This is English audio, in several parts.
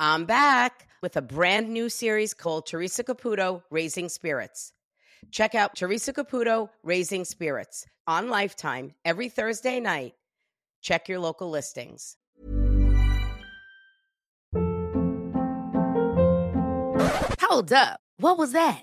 I'm back with a brand new series called Teresa Caputo Raising Spirits. Check out Teresa Caputo Raising Spirits on Lifetime every Thursday night. Check your local listings. Hold up. What was that?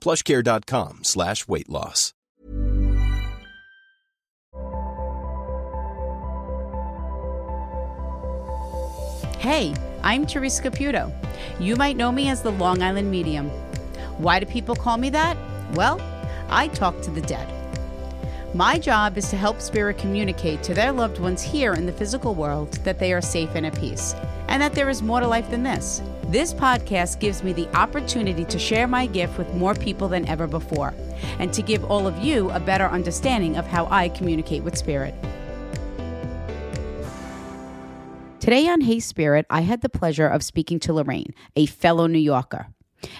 plushcare.com slash weight loss. Hey, I'm Teresa Caputo. You might know me as the Long Island Medium. Why do people call me that? Well, I talk to the dead. My job is to help spirit communicate to their loved ones here in the physical world that they are safe and at peace, and that there is more to life than this. This podcast gives me the opportunity to share my gift with more people than ever before, and to give all of you a better understanding of how I communicate with spirit. Today on Hey Spirit, I had the pleasure of speaking to Lorraine, a fellow New Yorker.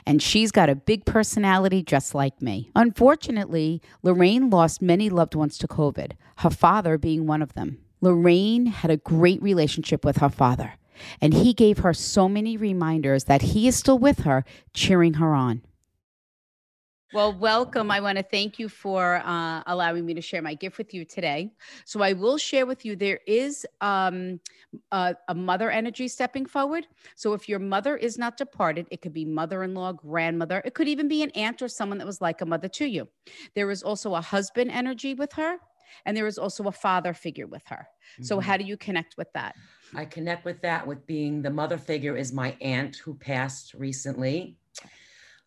And she's got a big personality just like me. Unfortunately, Lorraine lost many loved ones to COVID, her father being one of them. Lorraine had a great relationship with her father, and he gave her so many reminders that he is still with her, cheering her on. Well, welcome. I want to thank you for uh, allowing me to share my gift with you today. So, I will share with you there is um, a, a mother energy stepping forward. So, if your mother is not departed, it could be mother in law, grandmother, it could even be an aunt or someone that was like a mother to you. There is also a husband energy with her, and there is also a father figure with her. So, Mhm. how do you connect with that? I connect with that with being the mother figure is my aunt who passed recently.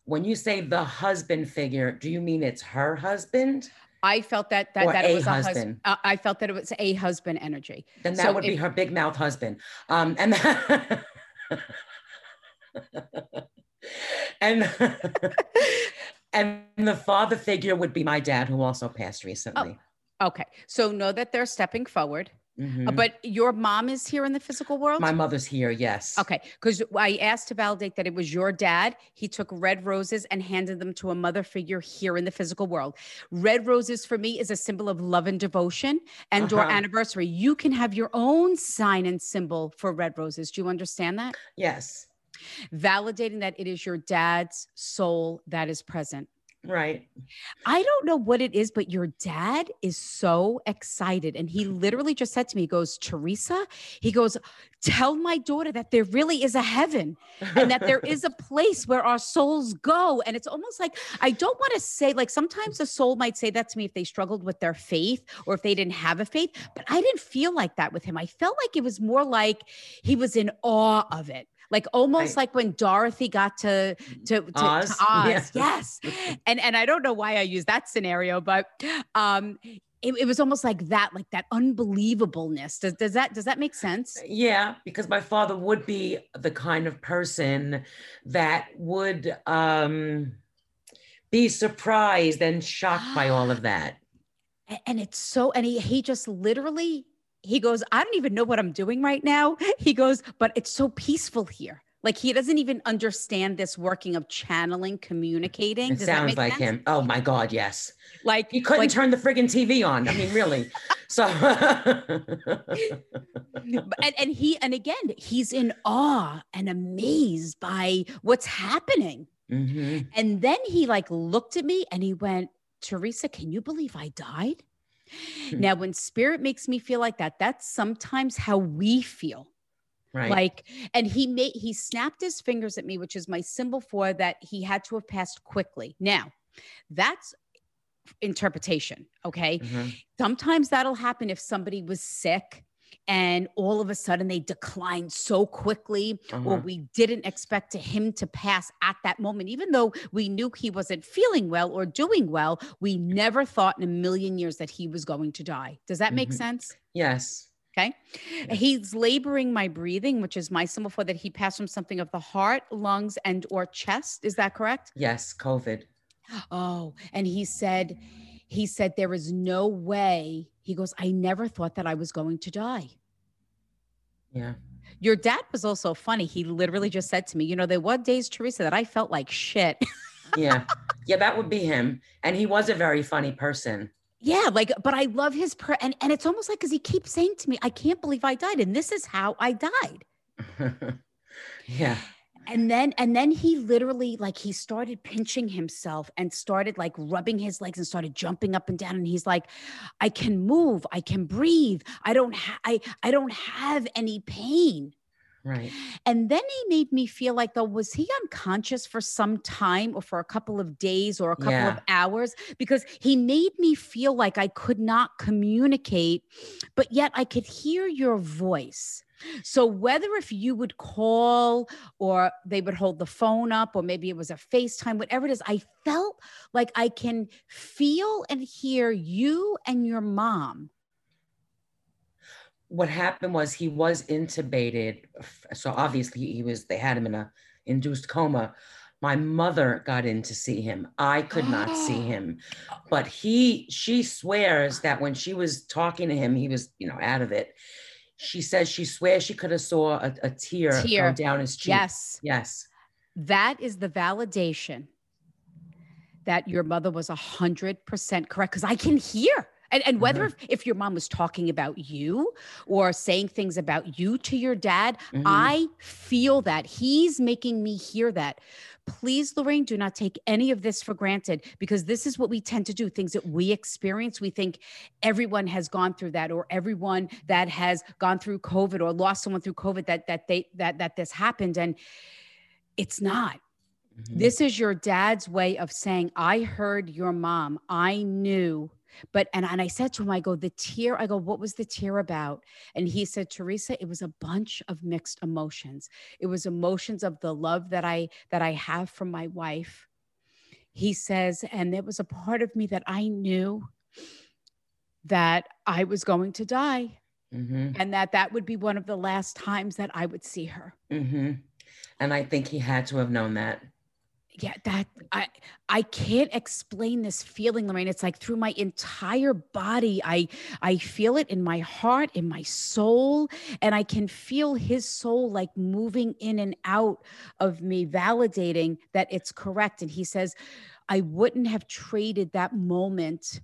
When you say the husband figure, do you mean it's her husband? I felt that that, Or that it was a husband. Uh, I felt that it was a husband energy. Then that So would be her big mouth husband. Um, and and and the father figure would be my dad, who also passed recently. Okay, so know that they're stepping forward. Mhm. But your mom is here in the physical world? my mother's here, yes. Okay, because I asked to validate that it was your dad. He took red roses and handed them to a mother figure here in the physical world. Red roses for me is a symbol of love and devotion and or Uh-huh. anniversary. You can have your own sign and symbol for red roses. Do you understand that? Yes. Validating that it is your dad's soul that is present. Right. I don't know what it is, but your dad is so excited. And he literally just said to me, he goes, Teresa, he goes, tell my daughter that there really is a heaven and that there is a place where our souls go. And it's almost like, I don't want to say, like, sometimes a soul might say that to me if they struggled with their faith or if they didn't have a faith, but I didn't feel like that with him. I felt like it was more like he was in awe of it. Like almost like when Dorothy got to to, to Oz? to Oz. Yeah. Yes and and I don't know why I use that scenario, but um, it, it was almost like that, like that unbelievableness. Does does that does that make sense? Yeah, because my father would be the kind of person that would um, be surprised and shocked by all of that. And it's so, and he he just literally he goes, I don't even know what I'm doing right now. He goes, but it's so peaceful here. Like he doesn't even understand this working of channeling, communicating. It Does sounds like sense? him. Oh my God, yes. Like He couldn't like, turn the friggin' TV on. I mean, really. So and, and he and again he's in awe and amazed by what's happening Mhm. and then he like looked at me and he went teresa can you believe i died. Now when spirit makes me feel like that that's sometimes how we feel right. like and he made he snapped his fingers at me which is my symbol for that he had to have passed quickly now that's interpretation. Okay. Mhm. Sometimes that'll happen if somebody was sick and all of a sudden they declined so quickly or Uh-huh. we didn't expect to him to pass at that moment even though we knew he wasn't feeling well or doing well we never thought in a million years that he was going to die does that make Mhm. sense Yes. okay he's laboring my breathing which is my symbol for that he passed from something of the heart lungs and or chest is that correct Yes. COVID. Oh, and he said, he said, there is no way. He goes, I never thought that I was going to die. Yeah. Your dad was also funny. He literally just said to me, you know, there were days, Teresa, that I felt like shit. Yeah. yeah. That would be him. And he was a very funny person. yeah, like, but I love his per and, and it's almost like because he keeps saying to me, I can't believe I died. And this is how I died. yeah. And then and then he literally like he started pinching himself and started like rubbing his legs and started jumping up and down and he's like i can move i can breathe i don't ha- i i don't have any pain Right. and then he made me feel like though was he unconscious for some time or for a couple of days or a couple Yeah. of hours because he made me feel like i could not communicate but yet i could hear your voice so whether if you would call or they would hold the phone up or maybe it was a FaceTime, whatever it is, I felt like I can feel and hear you and your mom. What happened was he was intubated. So obviously he was, they had him in a induced coma. My mother got in to see him. I could not see him. But he, she swears that when she was talking to him, he was, you know, out of it. She says she swears she could have saw a, a tear, Tear. go down his cheek. Yes, Yes. that is the validation that your mother was a hundred percent correct because I can hear. And, and whether if, if your mom was talking about you or saying things about you to your dad, Mhm. I feel that he's making me hear that. Please, Lorraine, do not take any of this for granted because this is what we tend to do. Things that we experience, we think everyone has gone through that, or everyone that has gone through COVID or lost someone through COVID that that they that that this happened, and it's not. Mhm. This is your dad's way of saying, I heard your mom. I knew. But, and, and I said to him, I go, the tear, I go, what was the tear about? And he said, Teresa, it was a bunch of mixed emotions. It was emotions of the love that I, that I have from my wife. He says, and there was a part of me that I knew that I was going to die Mhm. and that that would be one of the last times that I would see her. hmm And I think he had to have known that. Yeah that i i can't explain this feeling lorraine. It's like through my entire body i i feel it in my heart in my soul and i can feel his soul like moving in and out of me validating that it's correct. And he says i wouldn't have traded that moment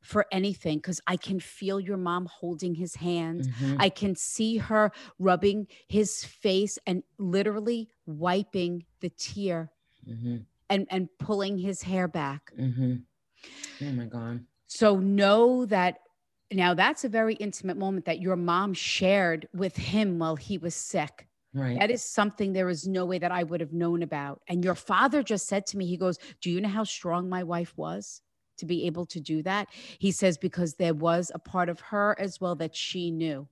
for anything because i can feel your mom holding his hand. Mhm. I can see her rubbing his face and literally wiping the tear Mhm. and, and pulling his hair back. Mhm. Oh my God. So know that now that's a very intimate moment that your mom shared with him while he was sick. Right. That is something there is no way that I would have known about. And your father just said to me, he goes, Do you know how strong my wife was to be able to do that? He says, Because there was a part of her as well that she knew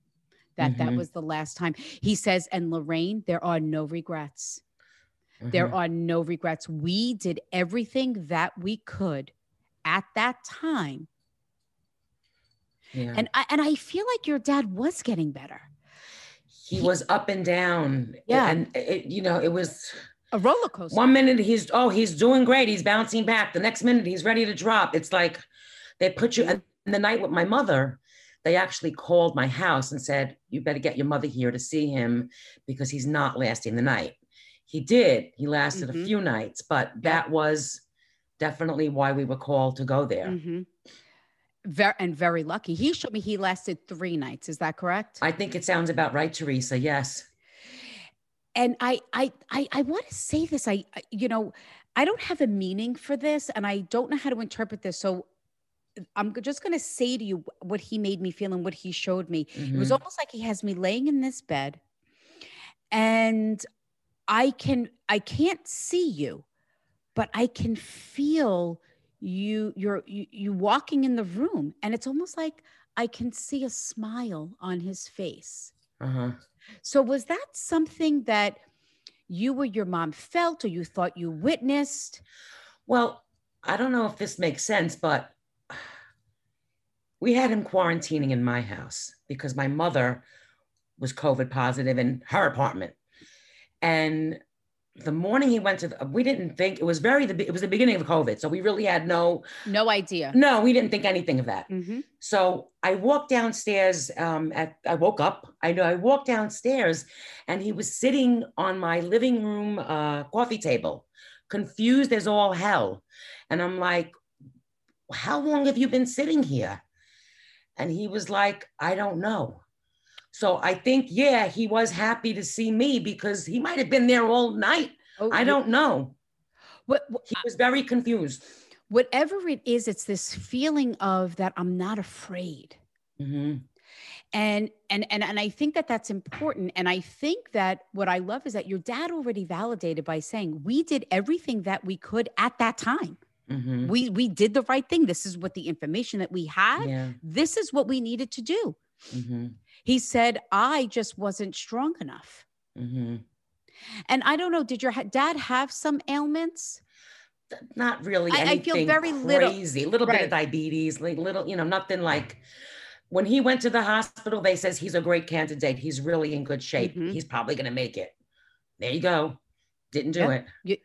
that that Mhm. was the last time. He says, And Lorraine, there are no regrets. There Mhm. are no regrets. We did everything that we could at that time. yeah. And I, and I feel like your dad was getting better. he was up and down. Yeah. And it, you know, it was A roller coaster. one minute he's oh, he's doing great. He's bouncing back. The next minute he's ready to drop. It's like they put you in the night with my mother, they actually called my house and said, You better get your mother here to see him because he's not lasting the night. He did. He lasted Mhm. a few nights, but that was definitely why we were called to go there. Mhm. Very and very lucky. He showed me he lasted three nights. Is that correct? I think it sounds about right, Teresa. Yes. and I I I, I want to say this. I, I you know I don't have a meaning for this, and I don't know how to interpret this. So I'm just going to say to you what he made me feel and what he showed me. It was Mhm. almost like he has me laying in this bed, and I can I can't see you, but I can feel you you're you, you walking in the room and it's almost like I can see a smile on his face. Uh-huh. So was that something that you or your mom felt or you thought you witnessed? Well, I don't know if this makes sense, but we had him quarantining in my house because my mother was COVID positive in her apartment. And the morning he went to the, we didn't think it was very the it was the beginning of covid. So we really had no no idea. no we didn't think anything of that. Mm-hmm. so i walked downstairs um at i woke up. I know i walked downstairs and he was sitting on my living room uh coffee table confused as all hell. And i'm like how long have you been sitting here? And he was like i don't know so I think, yeah, he was happy to see me because he might have been there all night. Oh, I don't know. What, what, he was very confused. Whatever it is, it's this feeling of that I'm not afraid. Mm-hmm. And and and and I think that that's important. And I think that what I love is that your dad already validated by saying we did everything that we could at that time. Mm-hmm. We we did the right thing. This is what the information that we had. Yeah. This is what we needed to do. Mm-hmm. He said, I just wasn't strong enough. Mm-hmm. And I don't know, did your dad have some ailments? Not really. I, I feel very crazy. little. A little right. bit of diabetes, like little, you know, nothing like when he went to the hospital, they says he's a great candidate. He's really in good shape. Mm-hmm. He's probably going to make it. There you go. Didn't do yeah. it.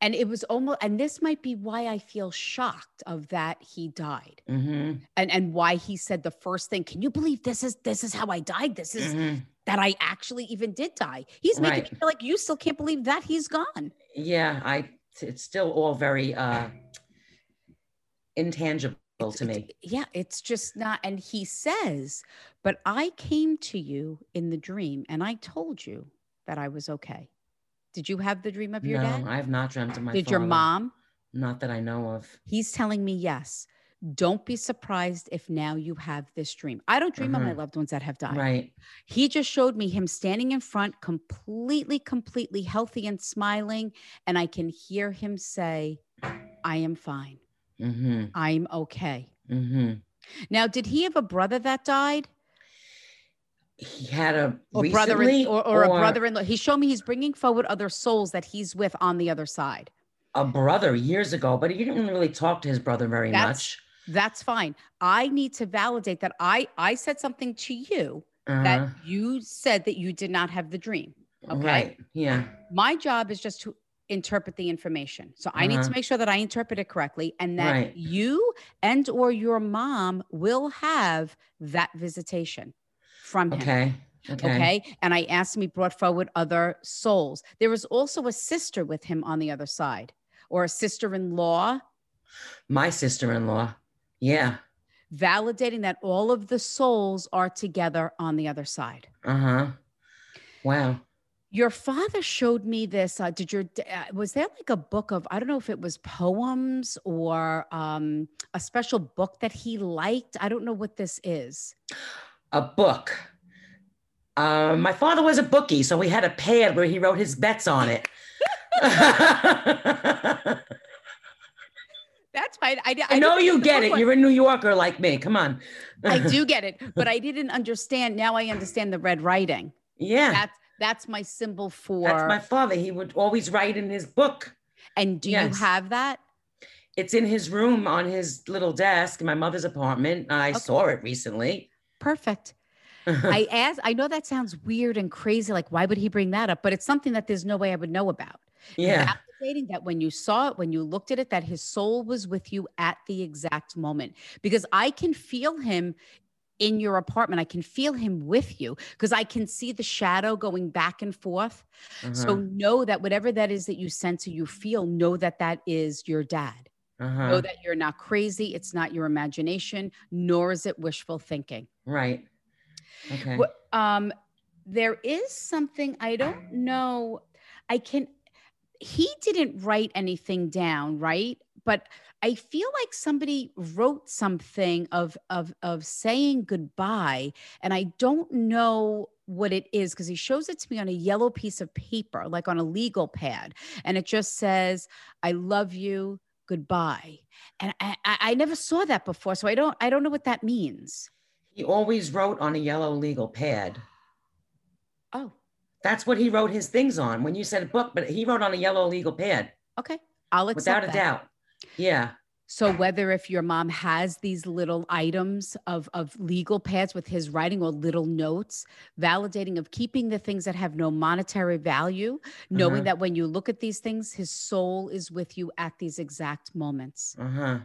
And it was almost and this might be why i feel shocked of that he died mm-hmm. and and why he said the first thing can you believe this is this is how i died this is mm-hmm. that i actually even did die he's making right. me feel like you still can't believe that he's gone yeah i it's still all very uh intangible to me yeah it's just not and he says but i came to you in the dream and i told you that i was okay did you have the dream of your no, dad? I have not dreamt of my Did father. your mom? Not that I know of. He's telling me yes. Don't be surprised if now you have this dream. I don't dream of my loved ones that have died. Right. He just showed me him standing in front, completely, completely healthy and smiling. And I can hear him say, I am fine. Mm-hmm. I'm okay. Mm-hmm. Now, did he have a brother that died? He had a Or brother or, or, a brother in law. He showed me he's bringing forward other souls that he's with on the other side. a brother years ago, but he didn't really talk to his brother very That's- much. That's fine. I need to validate that I I said something to you Uh-huh. that you said that you did not have the dream. okay. Right. Yeah. My job is just to interpret the information. So I need to Uh-huh. make sure that I interpret it correctly and that Right. you and or your mom will have that visitation from him. Okay. Okay. Okay. And I asked him, he brought forward other souls. There was also a sister with him on the other side, or a sister in law, My sister-in-law. Yeah. validating that all of the souls are together on the other side. Uh-huh. Wow. Your father showed me this. Uh, did your uh, was there like a book of I don't know if it was poems or um, a special book that he liked? I don't know what this is. A book. Uh, my father was a bookie, so he had a pad where he wrote his bets on it. That's fine. I, I, know you get it. was- You're a New Yorker like me. Come on. I do get it, but I didn't understand. Now I understand the red writing. yeah. That's that's my symbol for. That's my father. He would always write in his book. and do you have that? It's in his room on his little desk in my mother's apartment. I Okay. saw it recently. Perfect. I asked. I know that sounds weird and crazy. Like, why would he bring that up? But it's something that there's no way I would know about. yeah. Validating that when you saw it, when you looked at it, that his soul was with you at the exact moment. Because I can feel him in your apartment. I can feel him with you because I can see the shadow going back and forth. So Uh-huh. know that whatever that is that you sense or you feel, know that that is your dad. Uh-huh. Know that you're not crazy. It's not your imagination, nor is it wishful thinking. Right. Okay. What- um, there is something I don't know. I can. He didn't write anything down, right? But I feel like somebody wrote something of of of saying goodbye, and I don't know what it is because he shows it to me on a yellow piece of paper, like on a legal pad, and it just says, "I love you." Goodbye. And I, I, never saw that before. So I don't I don't know what that means. He always wrote on a yellow legal pad. Oh, That's what he wrote his things on. When you said a book, but he wrote on a yellow legal pad, okay. I'll accept without a that. doubt. Yeah. So whether if your mom has these little items of of legal pads with his writing or little notes, validating of keeping the things that have no monetary value, knowing Uh-huh. that when you look at these things, his soul is with you at these exact moments. Uh huh.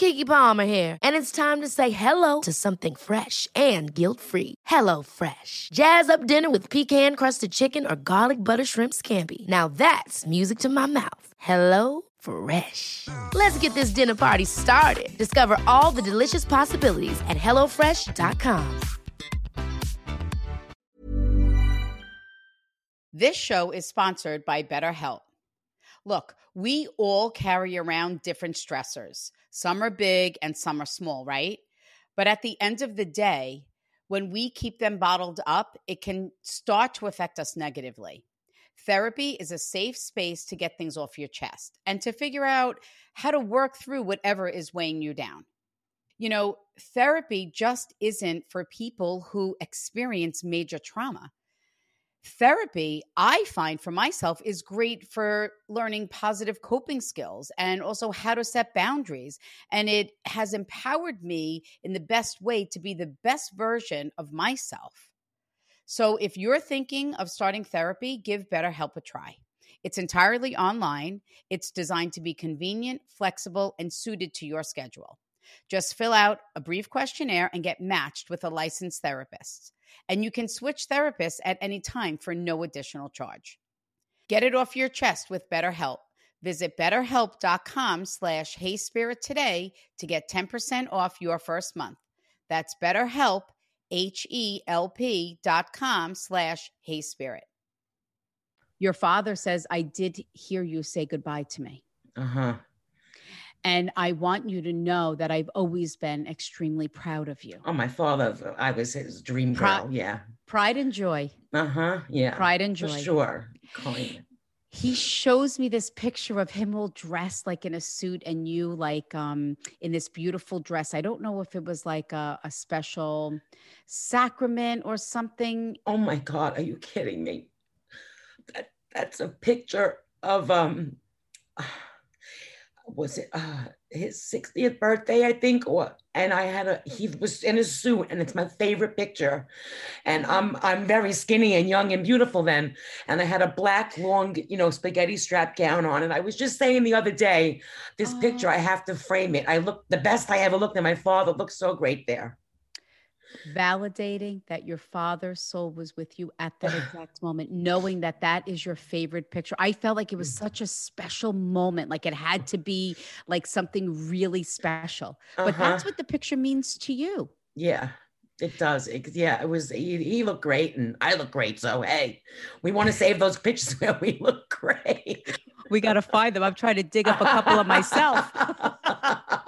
Keke Palmer here, and it's time to say hello to something fresh and guilt-free. Hello Fresh. Jazz up dinner with pecan-crusted chicken or garlic butter shrimp scampi. Now that's music to my mouth. Hello Fresh. Let's get this dinner party started. Discover all the delicious possibilities at hellofresh.com. This show is sponsored by BetterHelp. Look, we all carry around different stressors. Some are big and some are small, right? But at the end of the day, when we keep them bottled up, it can start to affect us negatively. Therapy is a safe space to get things off your chest and to figure out how to work through whatever is weighing you down. You know, therapy just isn't for people who experience major trauma therapy i find for myself is great for learning positive coping skills and also how to set boundaries and it has empowered me in the best way to be the best version of myself. So if you're thinking of starting therapy give betterhelp a try. It's entirely online. It's designed to be convenient flexible and suited to your schedule. Just fill out a brief questionnaire and get matched with a licensed therapist and you can switch therapists at any time for no additional charge. Get it off your chest with BetterHelp. Visit betterhelp.com slash heyspirit today to get 10% off your first month. That's betterhelp, H-E-L-P dot com slash heyspirit. Your father says, I did hear you say goodbye to me. Uh huh. And I want you to know that I've always been extremely proud of you. Oh, my father, I was his dream Pro- girl. Yeah. Pride and joy. Uh huh. Yeah. Pride and For joy. sure. Colleen. he shows me this picture of him all dressed like in a suit and you like um in this beautiful dress i don't know if it was like a, a special sacrament or something Oh my God, are you kidding me? That that's a picture of um was it uh his 60th birthday, I think, or and I had a he was in a suit and it's my favorite picture. And I'm I'm very skinny and young and beautiful then. And I had a black long, you know, spaghetti strap gown on. And I was just saying the other day, this picture, I have to frame it. I look the best I ever looked, and my father looked so great there. Validating that your father's soul was with you at that exact moment knowing that that is your favorite picture i felt like it was such a special moment like it had to be like something really special but that's Uh-huh. what the picture means to you Yeah, it does. It- yeah, it was. He, he looked great, and I look great. So hey, we want to save those pictures where we look great. we got to find them i'm trying to dig up a couple of myself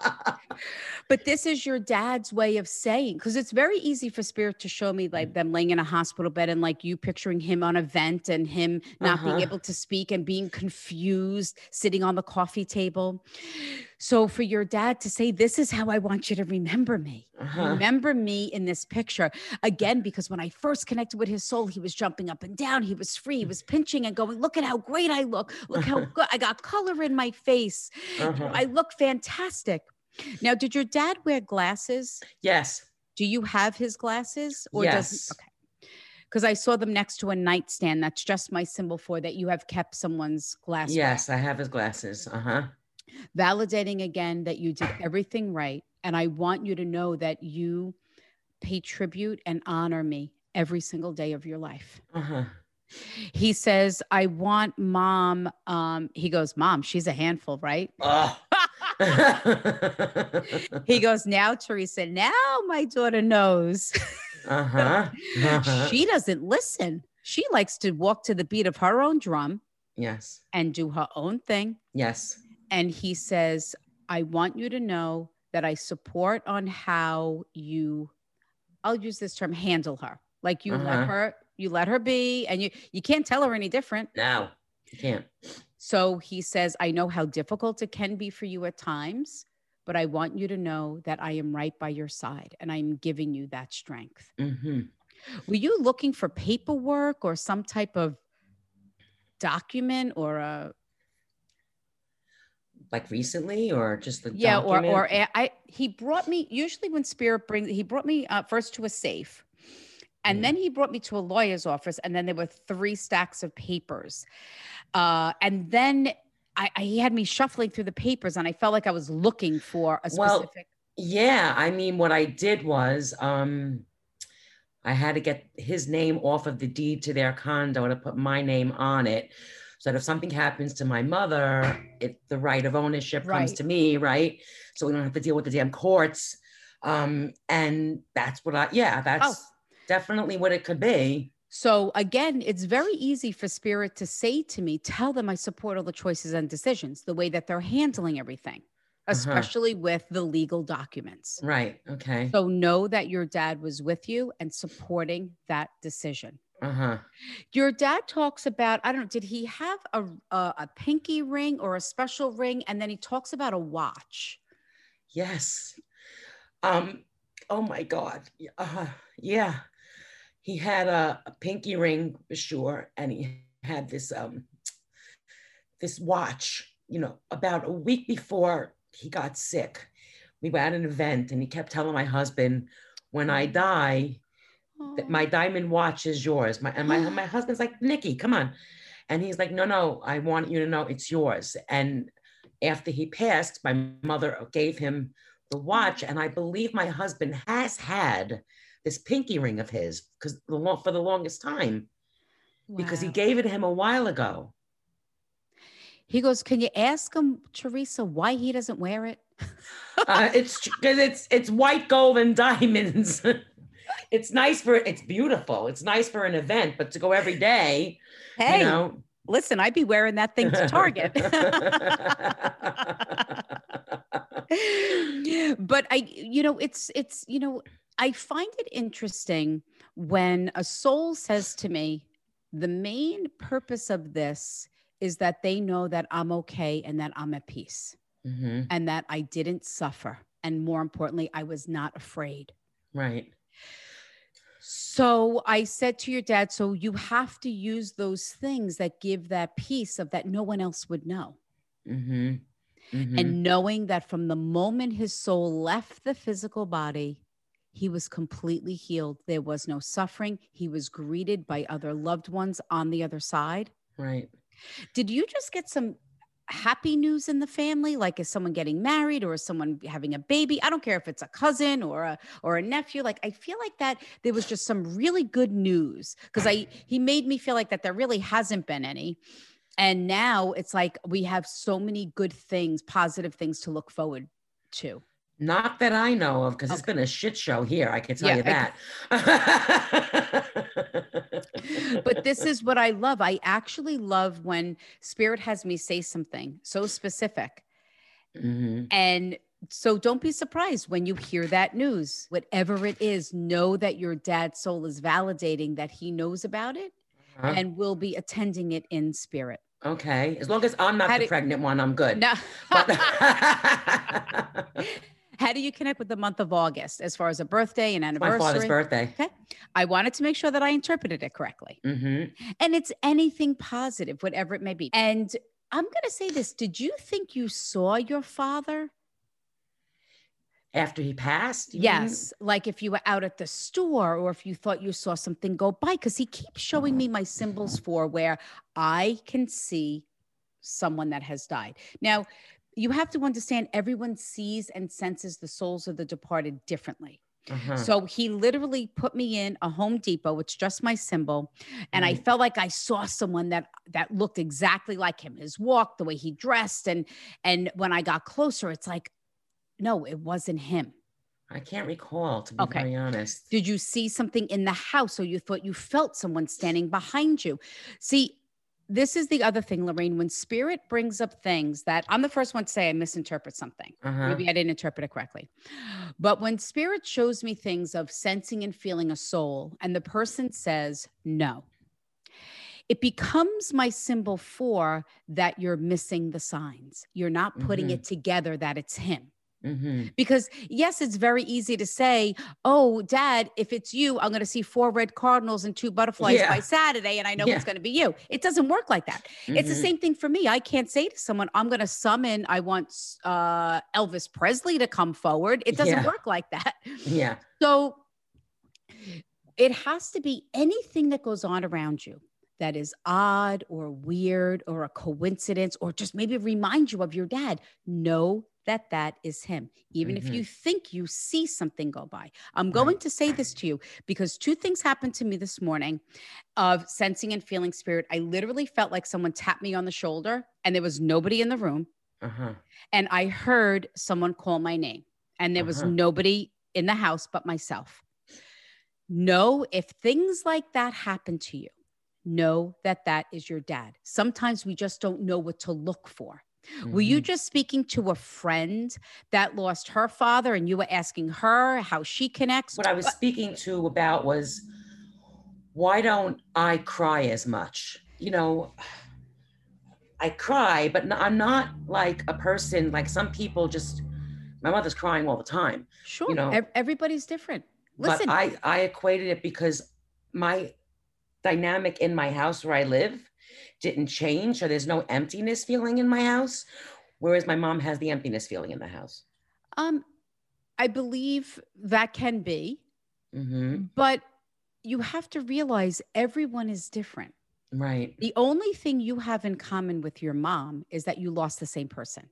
But this is your dad's way of saying, because it's very easy for spirit to show me like them laying in a hospital bed and like you picturing him on a vent and him not being Uh-huh. able to speak and being confused, sitting on the coffee table. So for your dad to say, This is how I want you to remember me. Uh-huh. Remember me in this picture. Again, because when I first connected with his soul, he was jumping up and down. He was free. He was pinching and going, Look at how great I look. Look how good I got color in my face. Uh-huh. I look fantastic. Now, did your dad wear glasses? yes, Do you have his glasses? Yes. does okay. Because I saw them next to a nightstand. That's just my symbol for that you have kept someone's glasses. yes, I have his glasses. Uh huh. Validating again that you did everything right. And I want you to know that you pay tribute and honor me every single day of your life. Uh-huh. He says, I want mom. Um, he goes, Mom, she's a handful, right? Oh. He goes, Now, Teresa, now my daughter knows. uh-huh. uh-huh. she doesn't listen. She likes to walk to the beat of her own drum Yes. and do her own thing. Yes. And he says, I want you to know that I support on how you, I'll use this term, handle her. Like you let Uh-huh. her, you let her be, and you you can't tell her any different. No. You can't. So he says, I know how difficult it can be for you at times, but I want you to know that I am right by your side and I'm giving you that strength. hmm Were you looking for paperwork or some type of document or a Like recently or just the yeah or document? or a- I he brought me usually when spirit brings he brought me uh, first to a safe and Mm. then he brought me to a lawyer's office and then there were three stacks of papers uh, and then I, I he had me shuffling through the papers and I felt like I was looking for a specific. Well, Yeah, I mean, what I did was um, I had to get his name off of the deed to their condo and to put my name on it. So that if something happens to my mother, it the right of ownership comes Right. to me, right? So we don't have to deal with the damn courts. Um, and that's what I yeah, that's Oh. Definitely what it could be. So again, it's very easy for spirit to say to me, tell them I support all the choices and decisions, the way that they're handling everything, Uh-huh. especially with the legal documents. Right. Okay. So know that your dad was with you and supporting that decision. Uh-huh. Your dad talks about, I don't know, did he have a, a, a pinky ring or a special ring? And then he talks about a watch. Yes. Um, oh my God. Uh, yeah. He had a, a pinky ring for sure, and he had this um this watch, you know, about a week before he got sick. We were at an event and he kept telling my husband, when I die, that my diamond watch is yours. My and my my husband's like, Nikki, come on. And he's like, no, no, I want you to know it's yours. And after he passed, my mother gave him the watch, and I believe my husband has had this pinky ring of his because the long, for the longest time because he gave it to him a while ago. He goes, Can you ask him, Teresa, why he doesn't wear it? Uh, it's because it's it's white gold and diamonds. it's nice for it's beautiful. It's nice for an event, but to go every day, Hey, you know. listen, I'd be wearing that thing to Target. but I, you know, it's, it's, you know, I find it interesting when a soul says to me, the main purpose of this is that they know that I'm okay and that I'm at peace Mhm, and that I didn't suffer. And more importantly, I was not afraid. Right. So I said to your dad, so you have to use those things that give that peace of that no one else would know. hmm And knowing that from the moment his soul left the physical body, he was completely healed. There was no suffering. He was greeted by other loved ones on the other side. right. Did you just get some happy news in the family? Like is someone getting married or is someone having a baby? I don't care if it's a cousin or a or a nephew. Like I feel like that there was just some really good news because I he made me feel like that there really hasn't been any. And now it's like we have so many good things, positive things to look forward to. Not that I know of, because it's been a shit show here. I can tell Yeah, you that. but this is what I love. I actually love when spirit has me say something so specific. Mhm. And so don't be surprised when you hear that news. Whatever it is, know that your dad's soul is validating that he knows about it Uh-huh. and will be attending it in spirit. Okay, as long as I'm not How the do- pregnant one, I'm good. Now, But- how do you connect with the month of August as far as a birthday and anniversary? my father's birthday. Okay. I wanted to make sure that I interpreted it correctly. Mm-hmm. And it's anything positive, whatever it may be. And I'm going to say this Did you think you saw your father? After he passed? you mean? Yes. Like if you were out at the store or if you thought you saw something go by, because he keeps showing me my symbols for where I can see someone that has died. Now, you have to understand everyone sees and senses the souls of the departed differently. Uh-huh. So he literally put me in a Home Depot. It's just my symbol, and I Mhm. felt like I saw someone that that looked exactly like him. His walk, the way he dressed, and and when I got closer, it's like, no, it wasn't him. I can't recall, to be Okay. very honest. Did you see something in the house, or you thought you felt someone standing behind you? See. This is the other thing, Lorraine. When spirit brings up things that I'm the first one to say I misinterpret something. Uh-huh. Maybe I didn't interpret it correctly. But when spirit shows me things of sensing and feeling a soul, and the person says no, it becomes my symbol for that you're missing the signs. You're not putting Mhm. it together that it's him. Hmm Because, yes, it's very easy to say, Oh, dad, if it's you, I'm going to see four red cardinals and two butterflies Yeah. by Saturday, and I know Yeah. it's going to be you. It doesn't work like that. It's the Mhm. same thing for me. I can't say to someone, I'm going to summon, I want uh, Elvis Presley to come forward. It doesn't Yeah. work like that. Yeah. So it has to be anything that goes on around you that is odd or weird or a coincidence or just maybe remind you of your dad. Know that that is him, even if Mhm. you think you see something go by. I'm going to say this to you because two things happened to me this morning of sensing and feeling spirit. I literally felt like someone tapped me on the shoulder and there was nobody in the room Uh-huh. and I heard someone call my name, and there was Uh-huh. nobody in the house but myself. Know if things like that happen to you, know that that is your dad. Sometimes we just don't know what to look for. Were you Mhm. just speaking to a friend that lost her father and you were asking her how she connects? What I was speaking to about was why don't I cry as much? You know, I cry, but I'm not like a person like some people just my mother's crying all the time. Sure, You know, everybody's different. Listen, But I I equated it because my dynamic in my house where I live didn't change, so there's no emptiness feeling in my house, whereas my mom has the emptiness feeling in the house. um, I believe that can be. hmm But you have to realize everyone is different. Right. The only thing you have in common with your mom is that you lost the same person.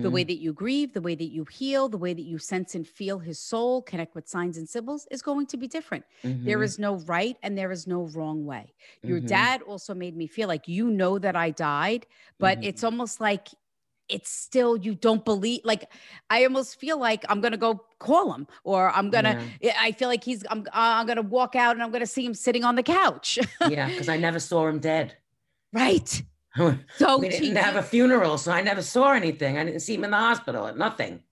The Mhm. way that you grieve, the way that you heal, the way that you sense and feel his soul, connect with signs and symbols is going to be different. There Mhm. is no right and there is no wrong way. Your Mhm. dad also made me feel like you know that I died, but it's almost like it's still you don't believe like i almost feel like i'm gonna go call him or i'm gonna i feel like he's i'm, I'm gonna walk out and i'm gonna see him sitting on the couch yeah, because I never saw him dead. right we didn't have a funeral, so I never saw anything. I didn't see him in the hospital, nothing.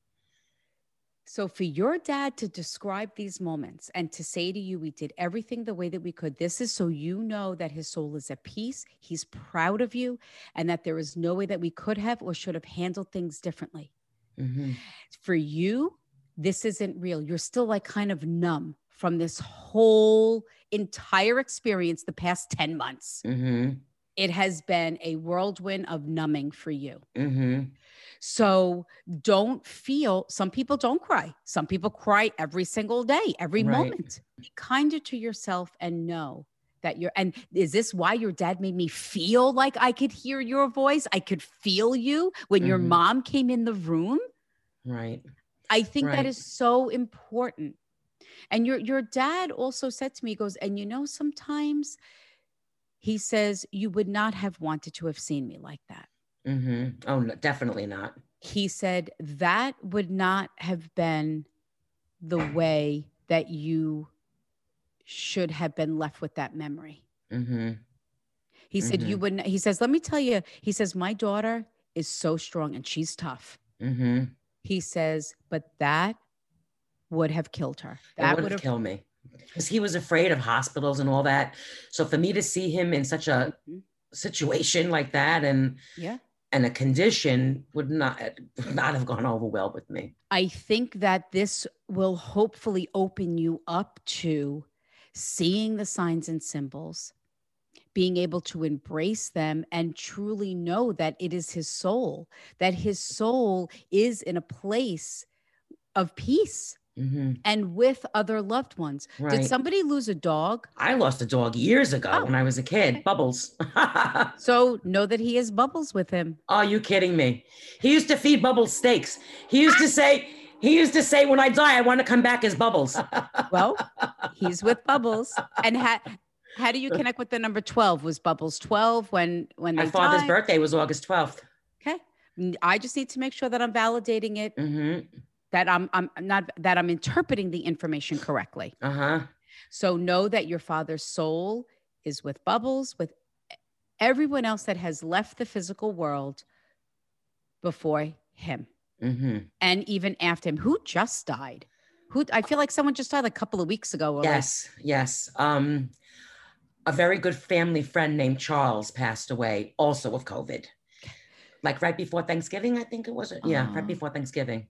so for your dad to describe these moments and to say to you we did everything the way that we could this is so you know that his soul is at peace he's proud of you and that there is no way that we could have or should have handled things differently Mhm. for you, this isn't real. You're still like kind of numb from this whole entire experience the past 10 months. Mhm. It has been a whirlwind of numbing for you. Mhm. So don't feel, some people don't cry. Some people cry every single day, every Right. moment. Be kinder to yourself and know that you're, and is this why your dad made me feel like I could hear your voice? I could feel you when your Mhm. mom came in the room? Right. I think that Right. is so important. And your your dad also said to me, he goes, and you know, sometimes he says, you would not have wanted to have seen me like that. Mhm. Oh, no, definitely not. He said that would not have been the way that you should have been left with that memory. Mhm. He said, you Mhm. would not, he says, let me tell you, he says, my daughter is so strong and she's tough. Mhm. He says, but that would have killed her. That would have killed me. Because he was afraid of hospitals and all that. So for me to see him in such a Mhm. situation like that and yeah. and a condition would not would not have gone over well with me. I think that this will hopefully open you up to seeing the signs and symbols, being able to embrace them and truly know that it is his soul, that his soul is in a place of peace. Mhm. and with other loved ones. Did somebody lose a dog? I lost a dog years ago Oh, when I was a kid. okay. Bubbles. So know that he has bubbles with him. Are you kidding me? He used to feed Bubbles steaks. He used to say, he used to say, when I die, I want to come back as Bubbles. Well, he's with Bubbles. And how how do you connect with the number 12? Was Bubbles 12 when when My father's died? birthday was August 12th. Okay. I just need to make sure that I'm validating it, hmm that I'm I'm not that I'm interpreting the information correctly. Uh huh. So know that your father's soul is with Bubbles, with everyone else that has left the physical world before him hmm and even after him. Who just died? Who I feel like someone just died a couple of weeks ago. or like- Yes, yes. Um, a very good family friend named Charles passed away, also of COVID. Like right before Thanksgiving, I think it was. Yeah, right Oh. before Thanksgiving.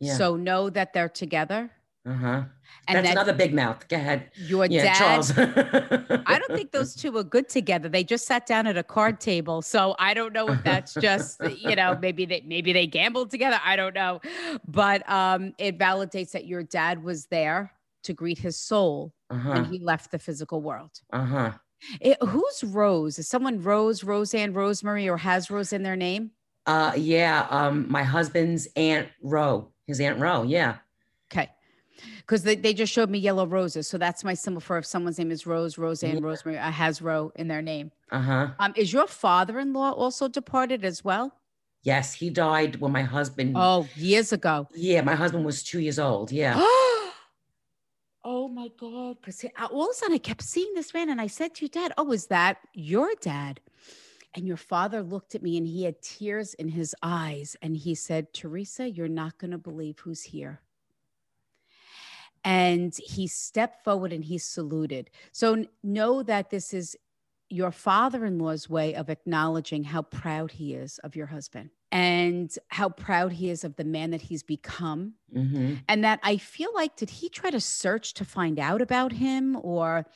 Yeah. So know that they're together. uh huh. And That's that another big mouth. Go ahead. your yeah, dad. Charles. I don't think those two were good together. They just sat down at a card table. So I don't know if that's just, you know, maybe they maybe they gambled together. I don't know. But um it validates that your dad was there to greet his soul Uh huh. when he left the physical world. Uh huh. It- who's Rose? Is someone Rose, Roseanne, Rosemary, or has Rose in their name? Uh, yeah. Um, my husband's aunt Ro, his aunt Ro. Yeah. Okay. Because they, they just showed me yellow roses. So that's my symbol for if someone's name is Rose, Roseanne, Yeah. Rosemary, uh, has Ro in their name. Uh huh. Um, is your father-in-law also departed as well? Yes, he died when my husband. Oh, years ago. Yeah, my husband was two years old. Yeah. oh my God. Because all of a sudden I kept seeing this man and I said to your dad, Oh, is that your dad? And your father looked at me and he had tears in his eyes. And he said, Teresa, you're not going to believe who's here. And he stepped forward and he saluted. So know that this is your father in law's way of acknowledging how proud he is of your husband and how proud he is of the man that he's become hmm and that I feel like did he try to search to find out about him or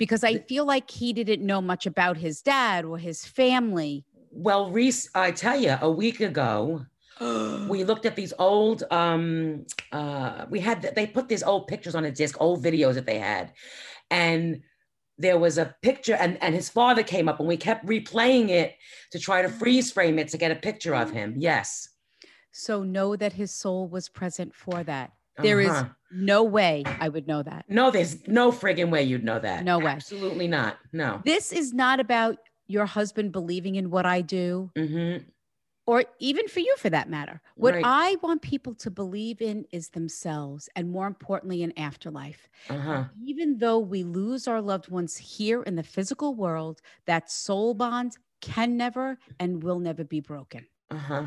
because I feel like he didn't know much about his dad or his family. Well, Reese, I tell you, a week ago, we looked at these old um uh we had they put these old pictures on a disc old videos that they had and there was a picture and and his father came up and we kept replaying it to try to freeze frame it to get a picture of him yes So know that his soul was present for that. There is Uh-huh. no way I would know that. no there's no friggin way you'd know that No way. absolutely not no This is not about your husband believing in what I do hmm or even for you for that matter. What Right. I want people to believe in is themselves and more importantly an afterlife. uh-huh Even though we lose our loved ones here in the physical world, that soul bond can never and will never be broken. uh-huh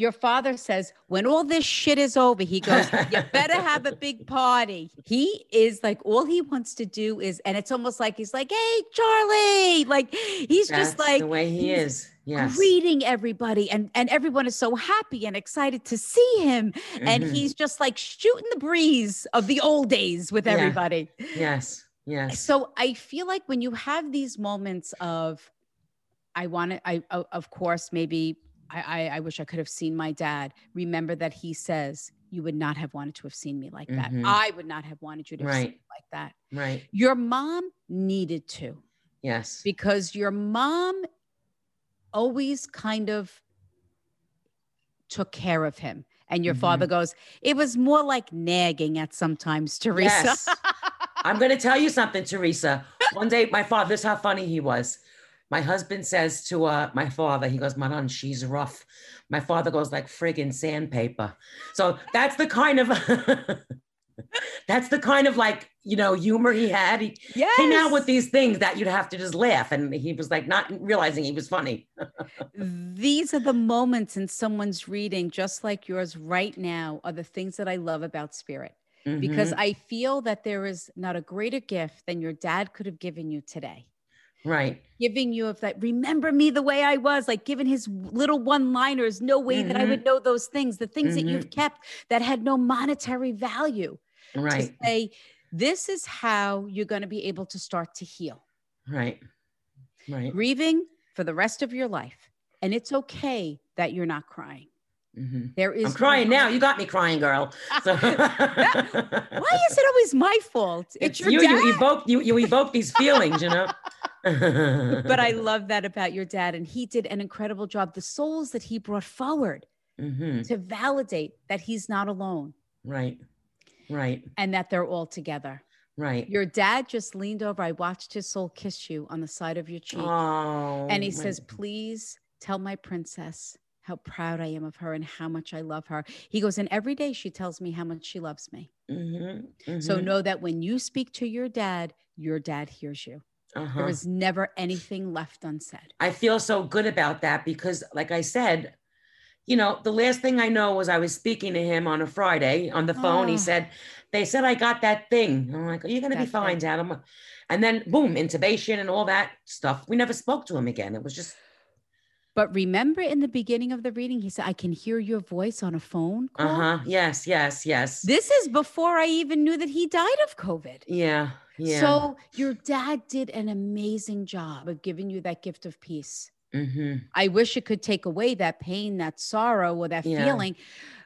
Your father says, when all this shit is over, he goes, You better have a big party. He is like, all he wants to do is, and it's almost like he's like, Hey, Charlie. Like, he's That's just like, the way he is yes greeting everybody and and everyone is so happy and excited to see him and Mhm. he's just like shooting the breeze of the old days with Yeah. everybody yes yes so i feel like when you have these moments of i want to i of course maybe I, I i wish i could have seen my dad remember that he says you would not have wanted to have seen me like that Mhm. i would not have wanted you to have seen me like that right your mom needed to yes because your mom always kind of took care of him. And your father Mm-hmm. goes, it was more like nagging at sometimes, Teresa. Yes. I'm going to tell you something, Teresa. One day, my father, this is how funny he was. My husband says to uh, my father, he goes, Manon, she's rough. My father goes like friggin' sandpaper. So that's the kind of, that's the kind of like, you know, humor he had. He yes. came out with these things that you'd have to just laugh. And he was like, not realizing he was funny. These are the moments in someone's reading, just like yours right now, are the things that I love about spirit. Because Mhm. I feel that there is not a greater gift than your dad could have given you today. Right. giving you of that remember me the way i was like giving his little one liners no way that i would know those things the things that Mhm. you've kept that had no monetary value Right. to say this is how you're going to be able to start to heal Right. Right. grieving for the rest of your life and it's okay that you're not crying Mhm. There is I'm crying no- now. You got me crying, girl. So- Why is it always my fault? It's, It's your you. dad. You evoke you. You evoke these feelings. You know. but I love that about your dad, and he did an incredible job. The souls that he brought forward Mhm. to validate that he's not alone Right. Right. and that they're all together. Right. Your dad just leaned over. I watched his soul kiss you on the side of your cheek. Oh. and he my- says, Please tell my princess how proud I am of her and how much I love her. He goes, And every day she tells me how much she loves me. Mhm, So mhm, know that when you speak to your dad, your dad hears you. Uh-huh. There is never anything left unsaid. I feel so good about that because, like I said, you know, the last thing I know was I was speaking to him on a Friday on the phone. Oh. He said, They said I got that thing. I'm like, Are you going to be fine, thing. Dad? I'm- And then, boom, intubation and all that stuff. We never spoke to him again. It was just, But remember in the beginning of the reading, he said, I can hear your voice on a phone. Uh huh. Yes, yes, yes. This is before I even knew that he died of COVID. yeah, yeah. So your dad did an amazing job of giving you that gift of peace. hmm I wish it could take away that pain, that sorrow, or that Yeah. feeling,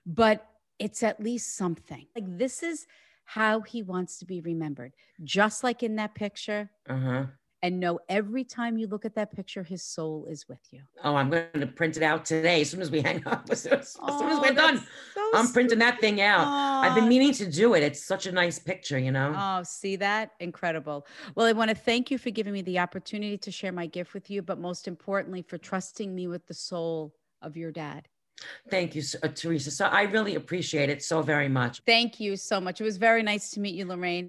but it's at least something. Like this is how he wants to be remembered, just like in that picture. uh huh. And know every time you look at that picture, his soul is with you. Oh, I'm going to print it out today as soon as we hang up. As soon as, as, soon as Oh, we're done, so I'm printing that thing out. I've been meaning to do it. It's such a nice picture, you know? Oh, see that? Incredible. Well, I want to thank you for giving me the opportunity to share my gift with you, but most importantly, for trusting me with the soul of your dad. Thank you, uh, Teresa. So I really appreciate it so very much. Thank you so much. It was very nice to meet you, Lorraine.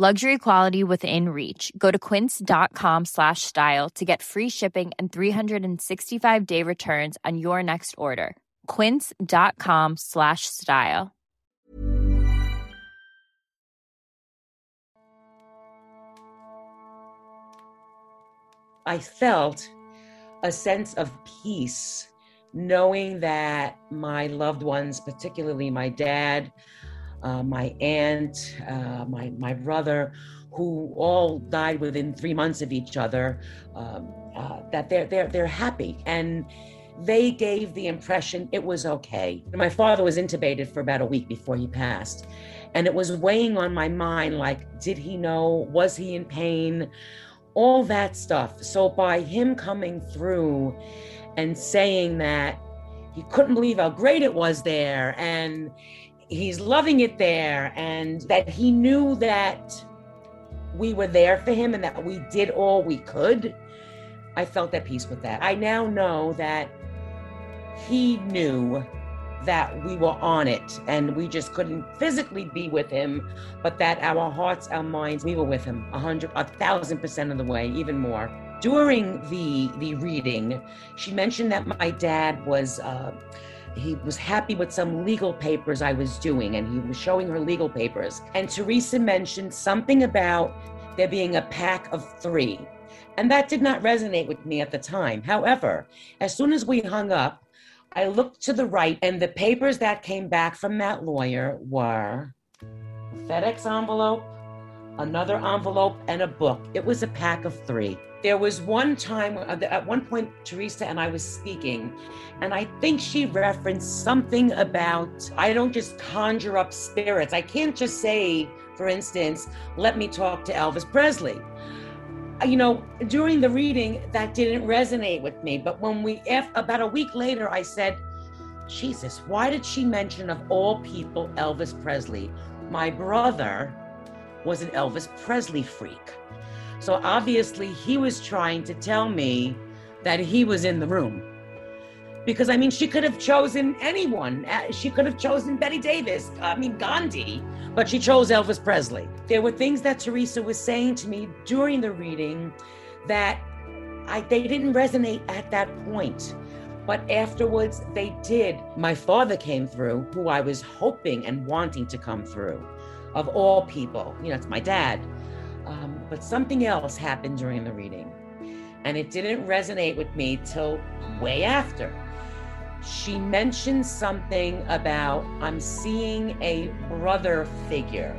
Luxury quality within reach. Go to quince.com slash style to get free shipping and 365 day returns on your next order. Quince.com slash style. I felt a sense of peace knowing that my loved ones, particularly my dad, uh, my aunt, uh, my, my brother, who all died within three months of each other, um, uh, that they're, they're, they're happy. And they gave the impression it was okay. My father was intubated for about a week before he passed. And it was weighing on my mind like, did he know? Was he in pain? All that stuff. So by him coming through and saying that he couldn't believe how great it was there and he's loving it there and that he knew that we were there for him and that we did all we could, I felt at peace with that. I now know that he knew that we were on it and we just couldn't physically be with him, but that our hearts, our minds, we were with him a hundred, a thousand percent of the way, even more. During the the reading, she mentioned that my dad was uh, he was happy with some legal papers I was doing, and he was showing her legal papers. And Teresa mentioned something about there being a pack of three. And that did not resonate with me at the time. However, as soon as we hung up, I looked to the right, and the papers that came back from that lawyer were a FedEx envelope, another envelope, and a book. It was a pack of three. There was one time, uh, at one point, Teresa and I was speaking, and I think she referenced something about I don't just conjure up spirits. I can't just say, for instance, let me talk to Elvis Presley. Uh, You know, during the reading, that didn't resonate with me. But when we, if, about a week later, I said, Jesus, why did she mention of all people Elvis Presley? My brother was an Elvis Presley freak. So obviously he was trying to tell me that he was in the room. Because I mean, she could have chosen anyone. Uh, She could have chosen Bette Davis, I mean, Gandhi, but she chose Elvis Presley. There were things that Teresa was saying to me during the reading that I, they didn't resonate at that point. But afterwards, they did. My father came through, who I was hoping and wanting to come through, of all people. You know, it's my dad. Um, but something else happened during the reading, and it didn't resonate with me till way after. She mentioned something about I'm seeing a brother figure.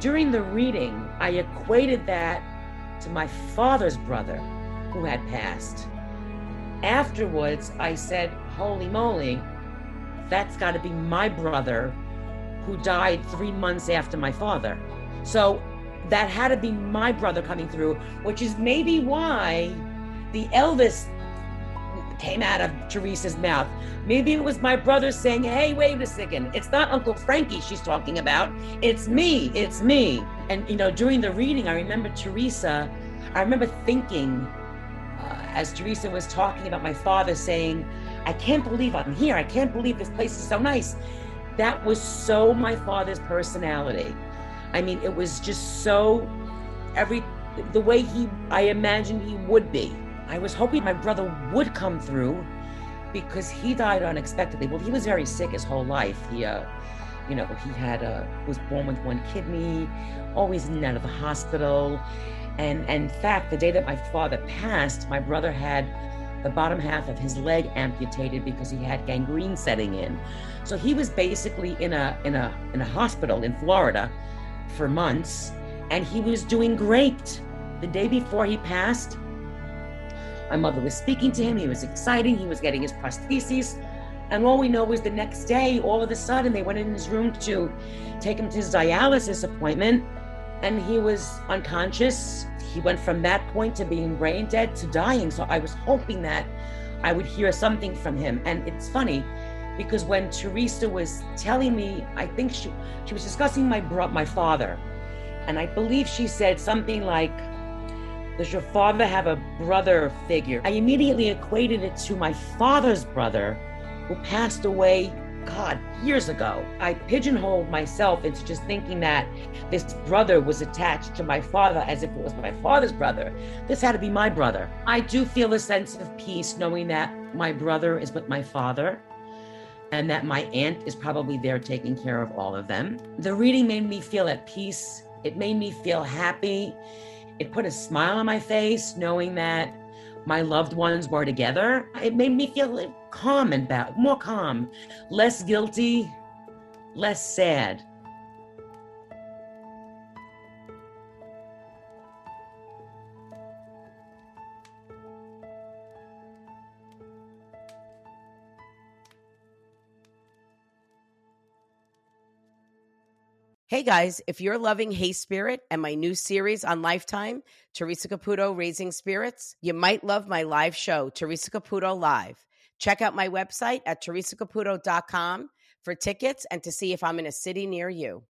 During the reading, I equated that to my father's brother who had passed. Afterwards, I said, Holy moly, that's got to be my brother who died three months after my father. So that had to be my brother coming through, which is maybe why the Elvis came out of Teresa's mouth. Maybe it was my brother saying, Hey, wait a second. It's not Uncle Frankie she's talking about. It's me. It's me. And, you know, during the reading, I remember Teresa, I remember thinking, uh, as Teresa was talking about my father saying, I can't believe I'm here. I can't believe this place is so nice. That was so my father's personality. I mean, it was just so every the way he I imagined he would be. I was hoping my brother would come through because he died unexpectedly. Well, he was very sick his whole life. He, uh, you know, he had uh, was born with one kidney, always in and out of the hospital, and, and in fact, the day that my father passed, my brother had the bottom half of his leg amputated because he had gangrene setting in. So he was basically in a in a in a hospital in Florida for months, and he was doing great. The day before he passed, my mother was speaking to him. He was exciting. He was getting his prostheses. And all we know is the next day, all of a sudden, they went in his room to take him to his dialysis appointment, and he was unconscious. He went from that point to being brain dead to dying. So I was hoping that I would hear something from him. And it's funny because when Teresa was telling me, I think she she was discussing my bro- my father, and I believe she said something like, "Does your father have a brother figure?" I immediately equated it to my father's brother, who passed away. God, years ago. I pigeonholed myself into just thinking that this brother was attached to my father as if it was my father's brother. This had to be my brother. I do feel a sense of peace knowing that my brother is with my father and that my aunt is probably there taking care of all of them. The reading made me feel at peace. It made me feel happy. It put a smile on my face knowing that my loved ones were together. It made me feel calm and more calm, less guilty, less sad. Hey guys, if you're loving Hey Spirit and my new series on Lifetime, Teresa Caputo Raising Spirits, you might love my live show, Teresa Caputo Live. Check out my website at teresacaputo.com for tickets and to see if I'm in a city near you.